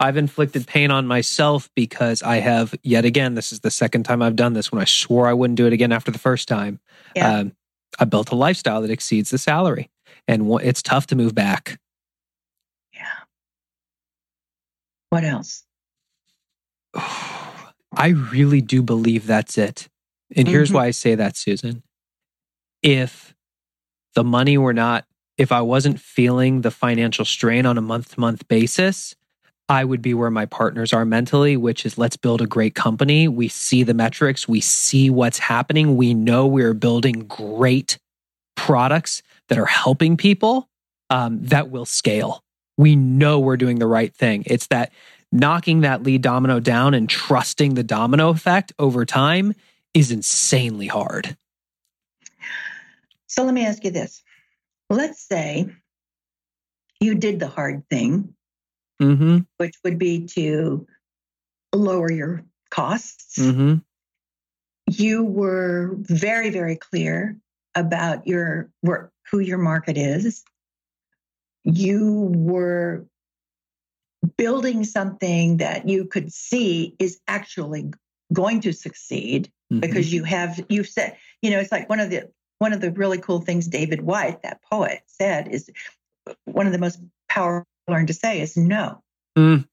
I've inflicted pain on myself because I have, yet again, this is the second time I've done this when I swore I wouldn't do it again after the first time. Yeah. Um, I built a lifestyle that exceeds the salary, and it's tough to move back. Yeah. What else? (sighs) I really do believe that's it. And here's Mhm. why I say that, Susan. If the money were not, if I wasn't feeling the financial strain on a month to month basis, I would be where my partners are mentally, which is let's build a great company. We see the metrics, we see what's happening. We know we're building great products that are helping people um, that will scale. We know we're doing the right thing. It's that knocking that lead domino down and trusting the domino effect over time is insanely hard. So let me ask you this. Let's say you did the hard thing, Mm-hmm. which would be to lower your costs. Mm-hmm. You were very, very clear about your work, who your market is. You were building something that you could see is actually going to succeed Mm-hmm. because you have you've said you know it's like one of the one of the really cool things david whyte that poet said is one of the most powerful learn to say is no. Mm.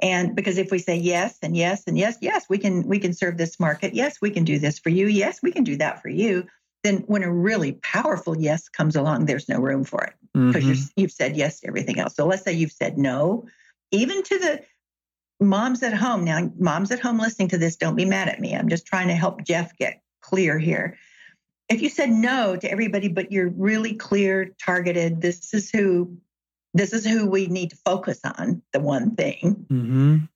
and because if we say yes and yes and yes yes we can we can serve this market. Yes we can do this for you. Yes we can do that for you. Then when a really powerful yes comes along there's no room for it. Because Mhm. you've said yes to everything else. So let's say you've said no. Even to the moms at home. Now moms at home listening to this don't be mad at me. I'm just trying to help geoff get clear here if you said no to everybody but you're really clear targeted this is who this is who we need to focus on the one thing Mhm.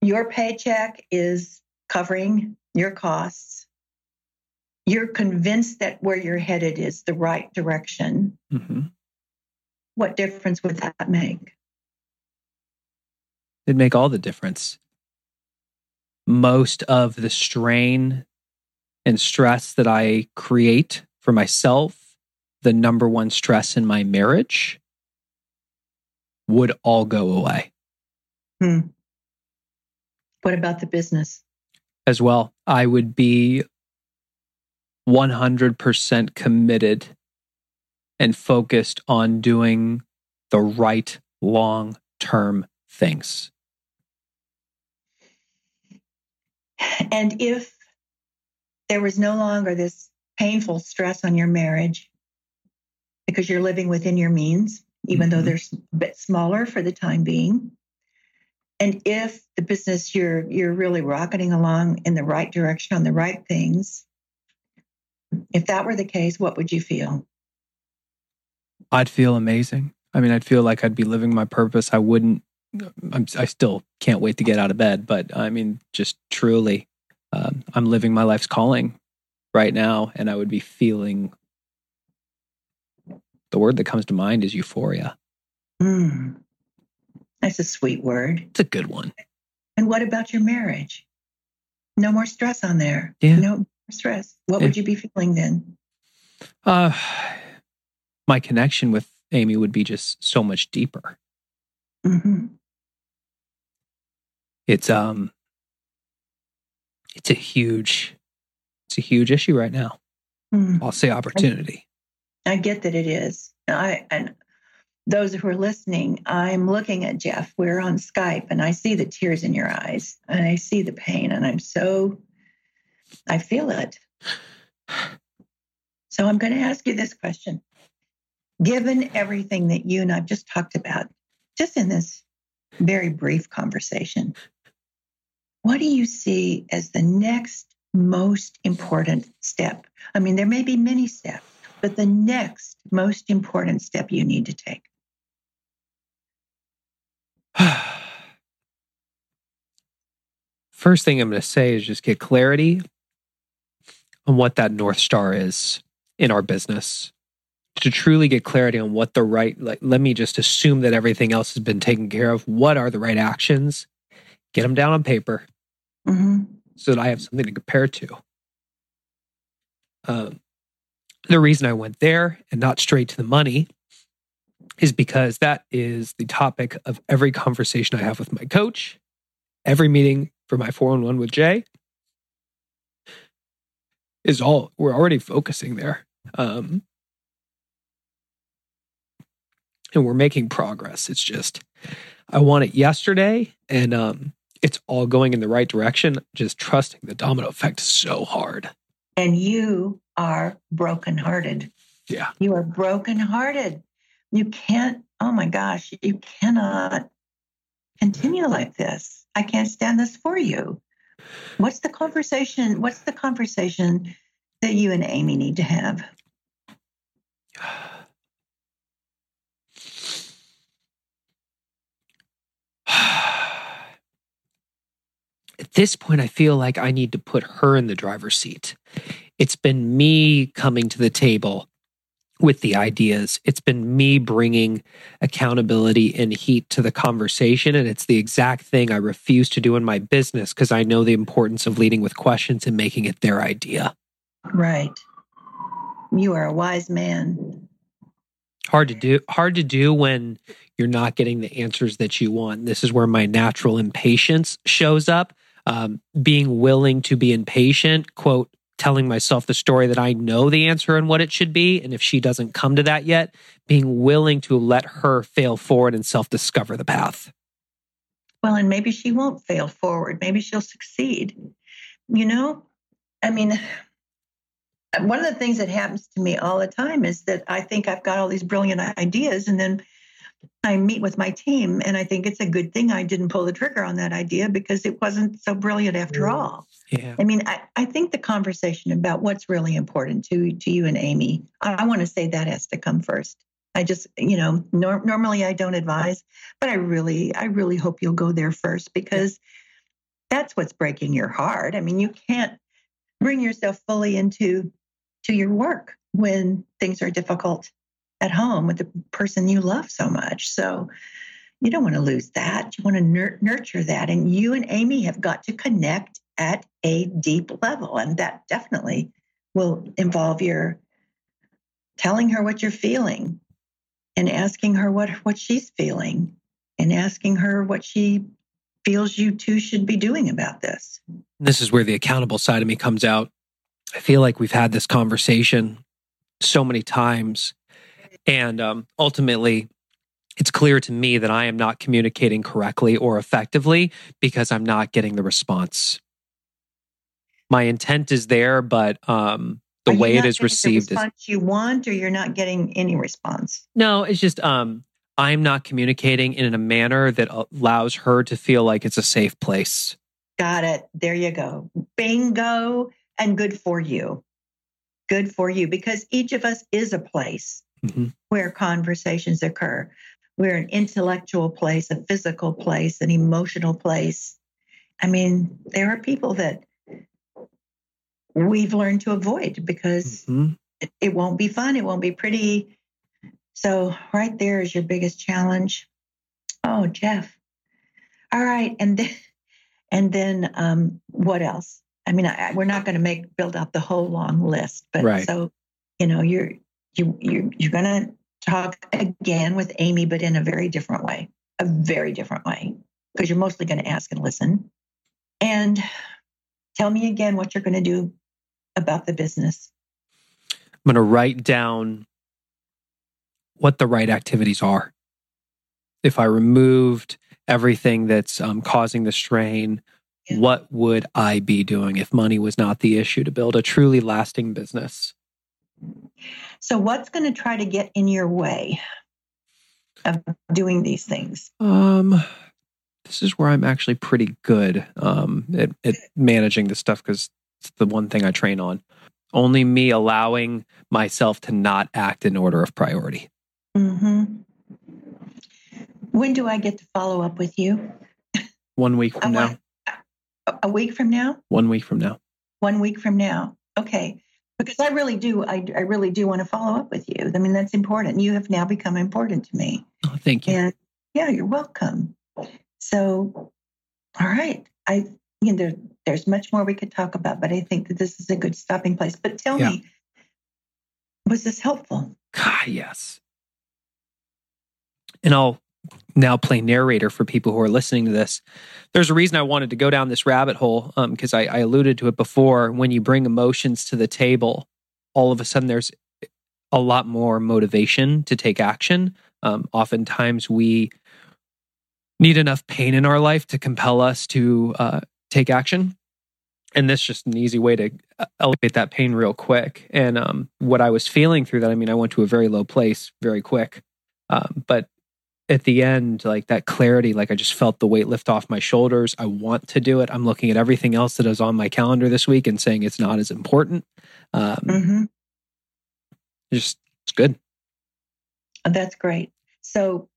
your paycheck is covering your costs you're convinced that where you're headed is the right direction Mhm. what difference would that make It'd make all the difference. Most of the strain and stress that I create for myself, the number one stress in my marriage, would all go away hmm. what about the business as well. I would be 100% committed and focused on doing the right long term things. And if there was no longer this painful stress on your marriage because you're living within your means, even though Mhm. they're a bit smaller for the time being, and if the business you're you're really rocketing along in the right direction on the right things, if that were the case, what would you feel? I'd feel amazing. I mean, I'd feel like I'd be living my purpose. I wouldn't, I'm, I still can't wait to get out of bed, but I mean, just truly, um, I'm living my life's calling right now, and I would be feeling the word that comes to mind is euphoria. Mm, that's a sweet word. It's a good one. And what about your marriage? No more stress on there. Yeah. No more stress. What would you be feeling then? Uh, my connection with Amy would be just so much deeper. hmm It's um, it's a huge, it's a huge issue right now. Mm. I'll say opportunity. I get that it is. I and those who are listening, I'm looking at Geoff. We're on Skype, and I see the tears in your eyes, and I see the pain, and I'm so, I feel it. So I'm going to ask you this question: Given everything that you and I've just talked about, just in this very brief conversation, what do you see as the next most important step? I mean, there may be many steps but the next most important step you need to take. (sighs) First thing I'm going to say is just get clarity on what that North Star is in our business. To truly get clarity on what the right, like, let me just assume that everything else has been taken care of. What are the right actions? Get them down on paper hmm so that I have something to compare to. Um, The reason I went there and not straight to the money is because that is the topic of every conversation I have with my coach, every meeting for my 411 with Jay is all we're already focusing there. Um, and we're making progress. It's just I want it yesterday and um it's all going in the right direction. Just trusting the domino effect is so hard. And you are brokenhearted. Yeah. You are brokenhearted. You can't, oh my gosh, you cannot continue like this. I can't stand this for you. What's the conversation? What's the conversation that you and Amy need to have? At this point, I feel like I need to put her in the driver's seat. It's been me coming to the table with the ideas. It's been me bringing accountability and heat to the conversation. And it's the exact thing I refuse to do in my business because I know the importance of leading with questions and making it their idea. Right. You are a wise man. Hard to do. Hard to do when you're not getting the answers that you want. This is where my natural impatience shows up. Um, being willing to be impatient, quote, telling myself the story that I know the answer and what it should be. And if she doesn't come to that yet, being willing to let her fail forward and self discover the path. Well, and maybe she won't fail forward. Maybe she'll succeed. You know, I mean, (sighs) one of the things that happens to me all the time is that I think I've got all these brilliant ideas and then I meet with my team and I think it's a good thing I didn't pull the trigger on that idea because it wasn't so brilliant after all. Yeah. I mean, I, I think the conversation about what's really important to to you and Amy, I, I want to say that has to come first. I just, you know, nor, normally I don't advise, but I really, I really hope you'll go there first because that's what's breaking your heart. I mean, you can't bring yourself fully into to your work when things are difficult at home with the person you love so much. So you don't want to lose that. You want to nur- nurture that. And you and Amy have got to connect at a deep level. And that definitely will involve your telling her what you're feeling and asking her what, what she's feeling and asking her what she feels you two should be doing about this. This is where the accountable side of me comes out. I feel like we've had this conversation so many times and um, ultimately, it's clear to me that I am not communicating correctly or effectively because I'm not getting the response. My intent is there, but um, the Are way it is received the response is you want, or you're not getting any response. no. It's just um, I'm not communicating in a manner that allows her to feel like it's a safe place. Got it. There you go. Bingo, and good for you. Good for you, because each of us is a place mm-hmm. where conversations occur. We're an intellectual place, a physical place, an emotional place. I mean, there are people that we've learned to avoid because mm-hmm. it, it won't be fun, it won't be pretty. So, right there is your biggest challenge. Oh, Geoff. All right, and then, and then um, what else? I mean, I, we're not going to make build out the whole long list, but right. so you know, you're you, you you're going to talk again with Amy, but in a very different way, a very different way, because you're mostly going to ask and listen. And tell me again what you're going to do about the business. I'm going to write down what the right activities are. If I removed everything that's um, causing the strain, yeah. what would I be doing if money was not the issue to build a truly lasting business? So, what's going to try to get in your way of doing these things? Um, this is where I'm actually pretty good um, at, at managing this stuff because it's the one thing I train on. Only me allowing myself to not act in order of priority. Mm-hmm. When do I get to follow up with you? One week from now. A week from now? One week from now. One week from now. Okay because I really do. I, I really do want to follow up with you. I mean, that's important. You have now become important to me. Oh, thank you. And yeah, you're welcome. So, all right. I, you know, there, there's much more we could talk about, but I think that this is a good stopping place. But tell yeah. me, was this helpful? God, yes. And I'll now play narrator for people who are listening to this. There's a reason I wanted to go down this rabbit hole because um, I, I alluded to it before. When you bring emotions to the table, all of a sudden there's a lot more motivation to take action. Um, oftentimes we need enough pain in our life to compel us to uh, take action. And this is just an easy way to uh, elevate that pain real quick. And um, what I was feeling through that, I mean, I went to a very low place very quick. Um, but at the end, like that clarity, like I just felt the weight lift off my shoulders. I want to do it. I'm looking at everything else that is on my calendar this week and saying it's not as important. Um, mm-hmm. Just, it's good. That's great. So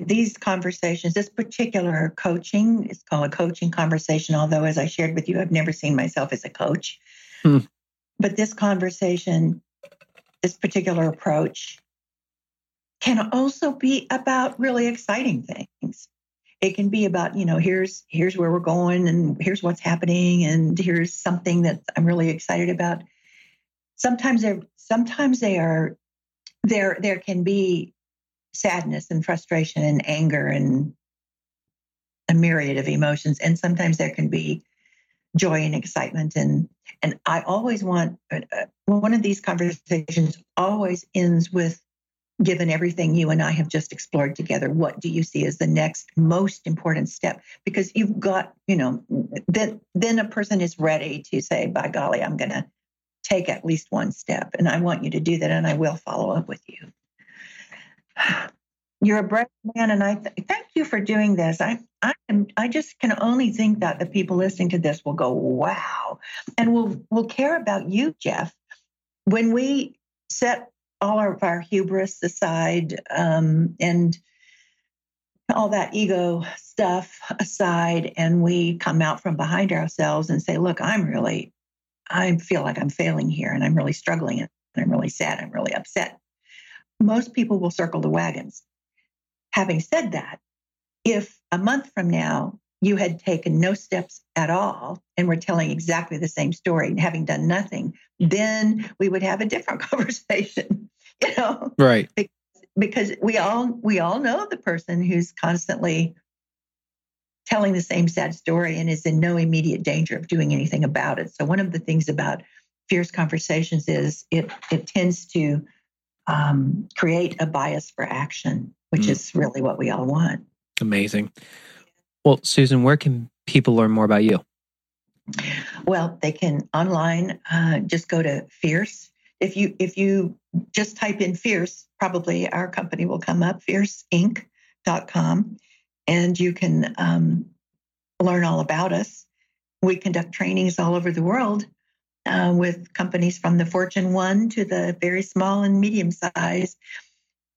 these conversations, this particular coaching is called a coaching conversation, although, as I shared with you, I've never seen myself as a coach. Hmm. But this conversation, this particular approach, can also be about really exciting things. It can be about, you know, here's here's where we're going and here's what's happening and here's something that I'm really excited about. Sometimes they're sometimes they are there there can be sadness and frustration and anger and a myriad of emotions. And sometimes there can be joy and excitement. And and I always want uh, uh, one of these conversations always ends with given everything you and I have just explored together, what do you see as the next most important step? Because you've got, you know, then then a person is ready to say, by golly, I'm gonna take at least one step. And I want you to do that and I will follow up with you. (sighs) You're a brave man, and I th- thank you for doing this. I I am I just can only think that the people listening to this will go wow, and will will care about you, Geoff, when we set all of our hubris aside um, and all that ego stuff aside, and we come out from behind ourselves and say, "Look, I'm really, I feel like I'm failing here, and I'm really struggling, and I'm really sad, I'm really upset." most people will circle the wagons. Having said that, if a month from now you had taken no steps at all and were telling exactly the same story and having done nothing, then we would have a different (laughs) conversation. (laughs) You know, right? Because we all we all know the person who's constantly telling the same sad story and is in no immediate danger of doing anything about it. So one of the things about fierce conversations is it it tends to um, create a bias for action, which mm. is really what we all want. Amazing. Well, Susan, where can people learn more about you? Well, they can online uh, just go to Fierce. If you if you just type in Fierce, probably our company will come up, fierceinc.com, and you can um, learn all about us. We conduct trainings all over the world uh, with companies from the Fortune 1 to the very small and medium size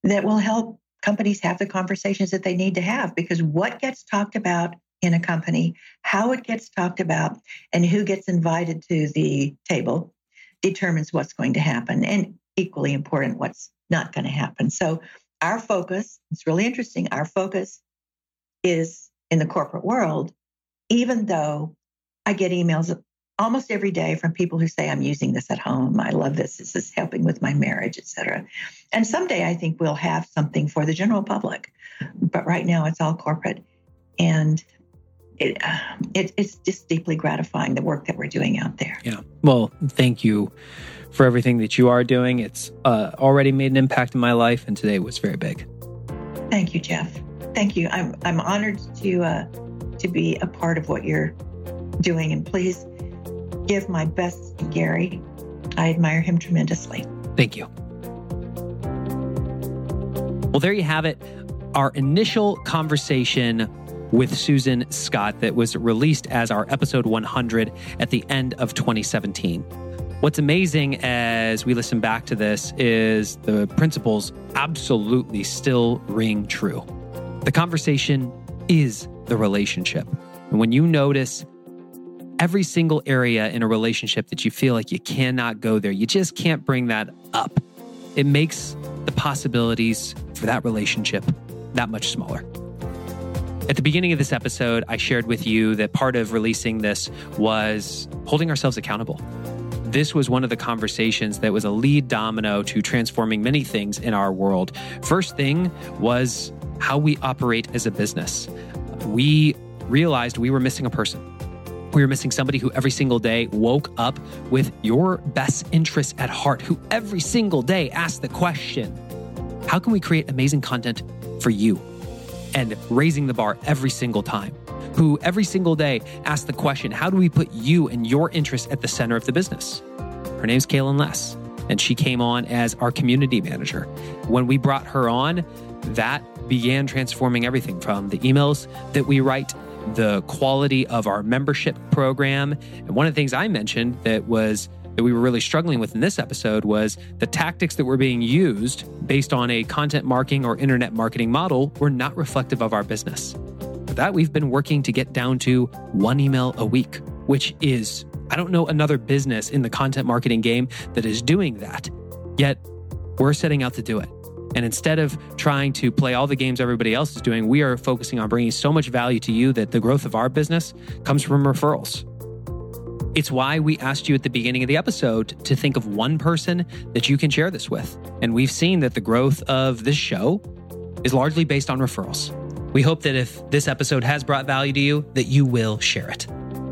that will help companies have the conversations that they need to have because what gets talked about in a company, how it gets talked about, and who gets invited to the table determines what's going to happen. And equally important, what's not going to happen. So, our focus, it's really interesting, our focus is in the corporate world, even though I get emails almost every day from people who say i'm using this at home i love this this is helping with my marriage etc and someday i think we'll have something for the general public but right now it's all corporate and it, uh, it, it's just deeply gratifying the work that we're doing out there yeah well thank you for everything that you are doing it's uh, already made an impact in my life and today was very big thank you geoff thank you i'm, I'm honored to uh, to be a part of what you're doing and please give my best to Gary. I admire him tremendously. Thank you. Well, there you have it. Our initial conversation with Susan Scott that was released as our episode 100 at the end of 2017. What's amazing as we listen back to this is the principles absolutely still ring true. The conversation is the relationship. And when you notice every single area in a relationship that you feel like you cannot go there. You just can't bring that up. It makes the possibilities for that relationship that much smaller. At the beginning of this episode, I shared with you that part of releasing this was holding ourselves accountable. this was one of the conversations that was a lead domino to transforming many things in our world. First thing was how we operate as a business. We realized we were missing a person. We were missing somebody who every single day woke up with your best interests at heart, who every single day asked the question how can we create amazing content for you? And raising the bar every single time. Who every single day asks the question how do we put you and your interests at the center of the business? Her name's Kaylin Less, and she came on as our community manager. When we brought her on, that began transforming everything from the emails that we write the quality of our membership program. And one of the things I mentioned that was that we were really struggling with in this episode was the tactics that were being used based on a content marketing or internet marketing model were not reflective of our business. For that, we've been working to get down to one email a week, which is, I don't know another business in the content marketing game that is doing that. Yet, we're setting out to do it. And instead of trying to play all the games everybody else is doing, we are focusing on bringing so much value to you that the growth of our business comes from referrals. It's why we asked you at the beginning of the episode to think of one person that you can share this with. And we've seen that the growth of this show is largely based on referrals. We hope that if this episode has brought value to you, that you will share it.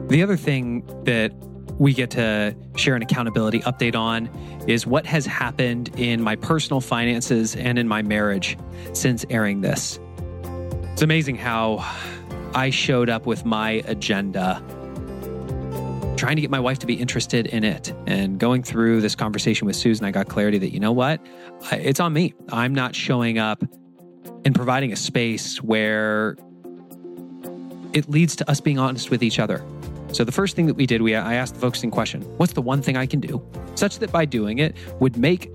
The other thing that we get to share an accountability update on is what has happened in my personal finances and in my marriage since airing this. It's amazing how I showed up with my agenda, trying to get my wife to be interested in it. And going through this conversation with Susan, I got clarity that, you know what? It's on me. I'm not showing up and providing a space where it leads to us being honest with each other so the first thing that we did, we I asked the focusing question, what's the one thing I can do such that by doing it would make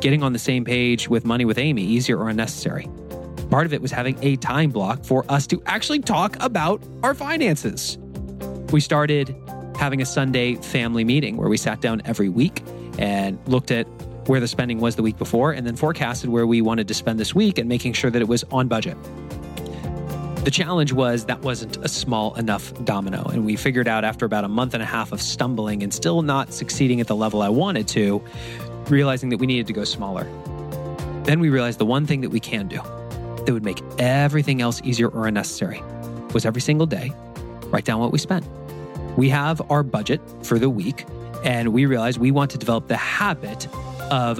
getting on the same page with money with Amy easier or unnecessary? Part of it was having a time block for us to actually talk about our finances. We started having a Sunday family meeting where we sat down every week and looked at where the spending was the week before and then forecasted where we wanted to spend this week and making sure that it was on budget. The challenge was that wasn't a small enough domino. And we figured out after about a month and a half of stumbling and still not succeeding at the level I wanted to, realizing that we needed to go smaller. Then we realized the one thing that we can do that would make everything else easier or unnecessary was every single day write down what we spent. We have our budget for the week, and we realize we want to develop the habit of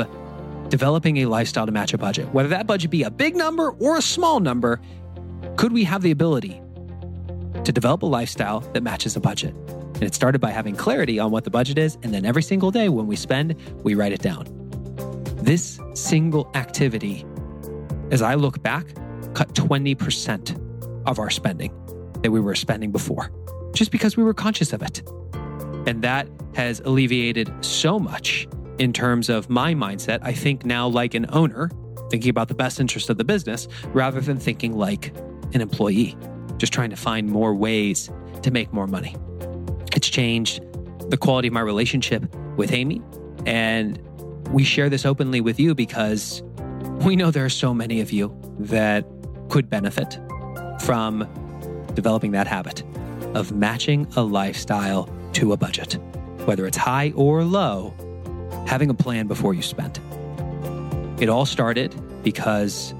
developing a lifestyle to match a budget. Whether that budget be a big number or a small number, could we have the ability to develop a lifestyle that matches a budget? And it started by having clarity on what the budget is. And then every single day when we spend, we write it down. This single activity, as I look back, cut 20% of our spending that we were spending before, just because we were conscious of it. And that has alleviated so much in terms of my mindset. I think now like an owner, thinking about the best interest of the business rather than thinking like an employee, just trying to find more ways to make more money. It's changed the quality of my relationship with Amy. And we share this openly with you because we know there are so many of you that could benefit from developing that habit of matching a lifestyle to a budget, whether it's high or low, having a plan before you spend. It all started because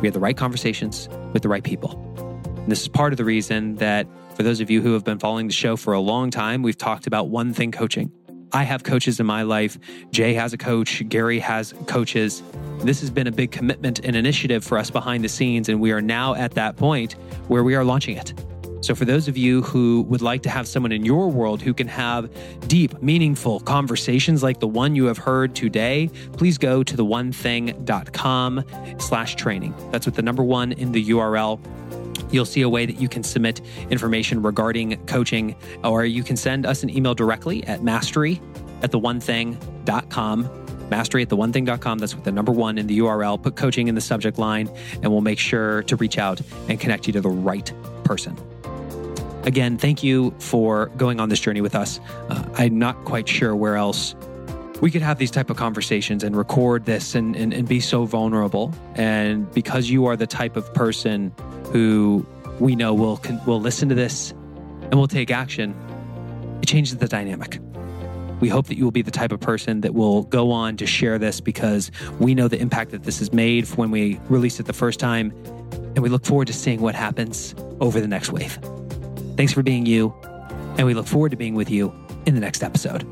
we had the right conversations with the right people. And this is part of the reason that for those of you who have been following the show for a long time, we've talked about one thing coaching. I have coaches in my life. Jay has a coach. Gary has coaches. This has been a big commitment and initiative for us behind the scenes. And we are now at that point where we are launching it. So, for those of you who would like to have someone in your world who can have deep, meaningful conversations like the one you have heard today, please go to theonething.com slash training. That's with the number one in the URL. You'll see a way that you can submit information regarding coaching, or you can send us an email directly at mastery at the theonething.com mastery at the theonething.com. That's with the number one in the URL. Put coaching in the subject line, and we'll make sure to reach out and connect you to the right person. Again, thank you for going on this journey with us. Uh, I'm not quite sure where else we could have these type of conversations and record this and, and, and be so vulnerable. And because you are the type of person who we know will will listen to this and will take action, it changes the dynamic. We hope that you will be the type of person that will go on to share this because we know the impact that this has made when we released it the first time, and we look forward to seeing what happens over the next wave. Thanks for being you, and we look forward to being with you in the next episode.